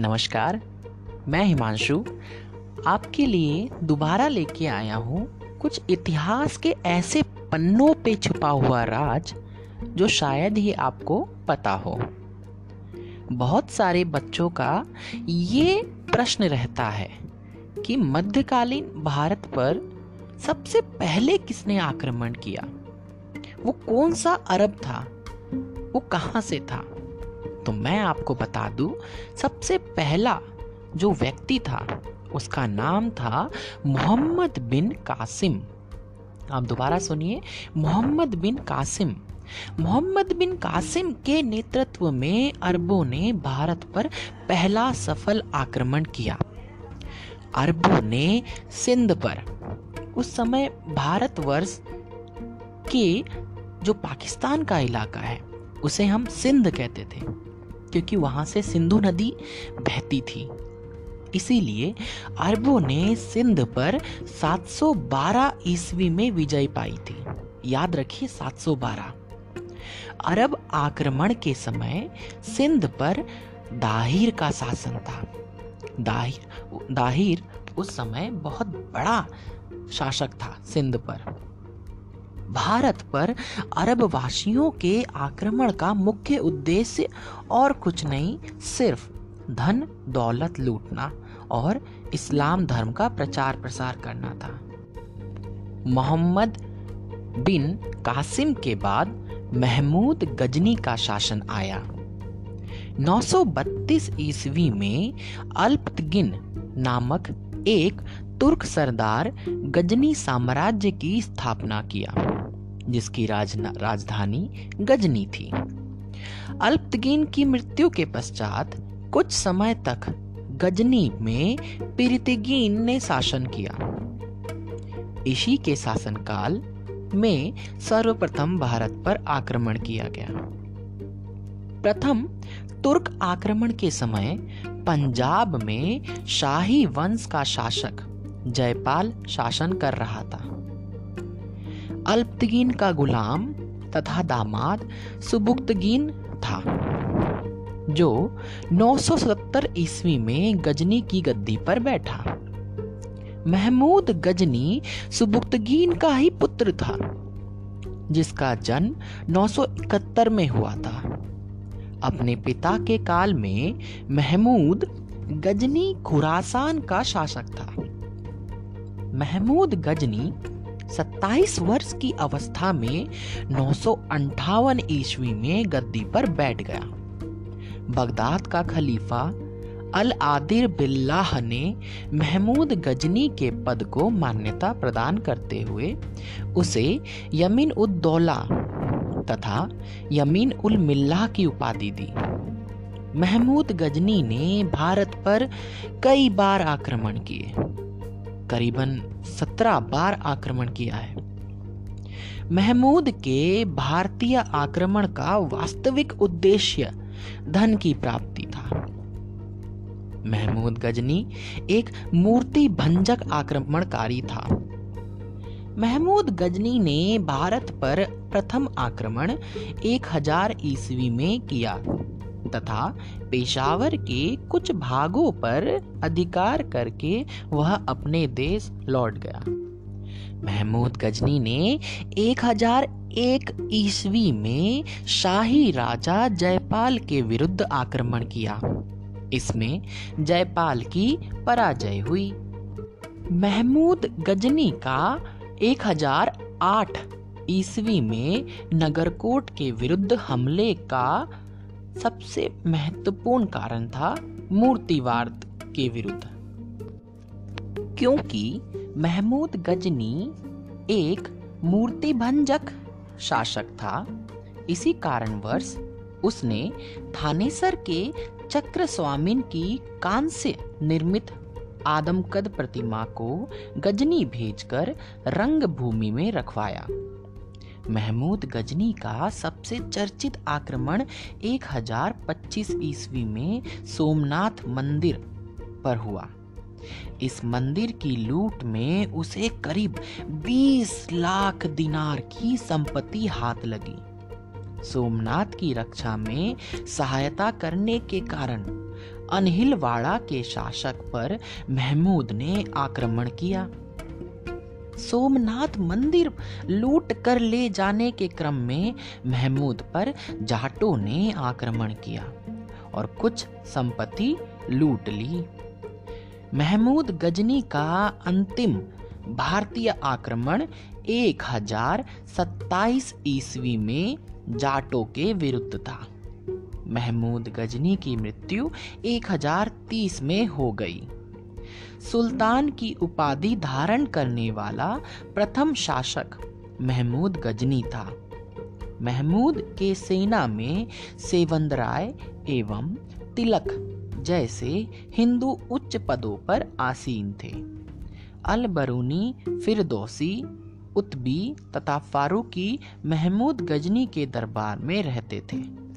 नमस्कार, मैं हिमांशु। आपके लिए दोबारा लेके आया हूँ कुछ इतिहास के ऐसे पन्नों पे छुपा हुआ राज जो शायद ही आपको पता हो। बहुत सारे बच्चों का ये प्रश्न रहता है कि मध्यकालीन भारत पर सबसे पहले किसने आक्रमण किया? वो कौन सा अरब था? वो कहाँ से था? तो मैं आपको बता दूँ, सबसे पहला जो व्यक्ति था, उसका नाम था मोहम्मद बिन कासिम। आप दोबारा सुनिए, मोहम्मद बिन कासिम। मोहम्मद बिन कासिम के नेतृत्व में अरबों ने भारत पर पहला सफल आक्रमण किया। अरबों ने सिंध पर। उस समय भारतवर्ष के जो पाकिस्तान का इलाका है, उसे हम सिंध कहते थे। क्योंकि वहाँ से सिंधु नदी बहती थी। इसीलिए अरबों ने सिंध पर 712 ईस्वी में विजय पाई थी। याद रखिए 712 अरब आक्रमण के समय सिंध पर दाहिर का शासन था। दाहिर दाहिर उस समय बहुत बड़ा शासक था सिंध पर। भारत पर अरब वासियों के आक्रमण का मुख्य उद्देश्य और कुछ नहीं, सिर्फ़ धन, दौलत लूटना और इस्लाम धर्म का प्रचार प्रसार करना था। मोहम्मद बिन कासिम के बाद महमूद गजनी का शासन आया। 932 ईस्वी में अल्पतगिन नामक एक तुर्क सरदार गजनी साम्राज्य की स्थापना किया। जिसकी राजधानी गजनी थी। अल्पतगिन की मृत्यु के पश्चात कुछ समय तक गजनी में पिरितिगीन ने शासन किया। इसी के शासनकाल में सर्वप्रथम भारत पर आक्रमण किया गया। प्रथम तुर्क आक्रमण के समय पंजाब में शाही वंश का शासक जयपाल शासन कर रहा था। अल्पतगीन का गुलाम तथा दामाद सुबुक्तगीन था, जो 970 ईस्वी में गजनी की गद्दी पर बैठा। महमूद गजनी सुबुक्तगीन का ही पुत्र था, जिसका जन्म 971 में हुआ था। अपने पिता के काल में महमूद गजनी खुरासान का शासक था। महमूद गजनी 27 वर्ष की अवस्था में नौ ईस्वी में गद्दी पर बैठ गया। बगदाद का खलीफा अल आदिर बिल्लाह ने महमूद गजनी के पद को मान्यता प्रदान करते हुए उसे यमीन उद दौला तथा यमीन उल मिल्लाह की उपाधि दी। महमूद गजनी ने भारत पर कई बार आक्रमण किए। करीबन सत्रह बार आक्रमण किया है। महमूद के भारतीय आक्रमण का वास्तविक उद्देश्य धन की प्राप्ति था। महमूद गजनी एक मूर्ति भंजक आक्रमणकारी था। महमूद गजनी ने भारत पर प्रथम आक्रमण 1000 ईस्वी में किया। तथा पेशावर के कुछ भागों पर अधिकार करके वह अपने देश लौट गया। महमूद गजनी ने 1001 ईस्वी में शाही राजा जयपाल के विरुद्ध आक्रमण किया। इसमें जयपाल की पराजय हुई। महमूद गजनी का 1008 ईस्वी में नगरकोट के विरुद्ध हमले का सबसे महत्वपूर्ण कारण था मूर्तिवाद के विरुद्ध। क्योंकि महमूद गजनी एक मूर्तिभंजक शासक था। इसी कारणवश उसने थानेसर के चक्र स्वामीन की कांस्य निर्मित आदमकद प्रतिमा को गजनी भेजकर रंग भूमि में रखवाया। महमूद गजनी का सबसे चर्चित आक्रमण 1025 ईस्वी में सोमनाथ मंदिर पर हुआ। इस मंदिर की लूट में उसे करीब 20 लाख दिनार की संपत्ति हाथ लगी। सोमनाथ की रक्षा में सहायता करने के कारण अनहिलवाड़ा के शासक पर महमूद ने आक्रमण किया। सोमनाथ मंदिर लूट कर ले जाने के क्रम में महमूद पर जाटों ने आक्रमण किया और कुछ संपत्ति लूट ली। महमूद गजनी का अंतिम भारतीय आक्रमण एक हज़ार सत्ताईस ईस्वी में जाटों के विरुद्ध था। महमूद गजनी की मृत्यु एक हज़ार तीस में हो गई। सुल्तान की उपाधि धारण करने वाला प्रथम शासक महमूद गजनी था। महमूद के सेना में सेवंद राय एवं तिलक जैसे हिंदू उच्च पदों पर आसीन थे। अल बरूनी फिरदौसी, उत्बी तथा फारूकी महमूद गजनी के दरबार में रहते थे।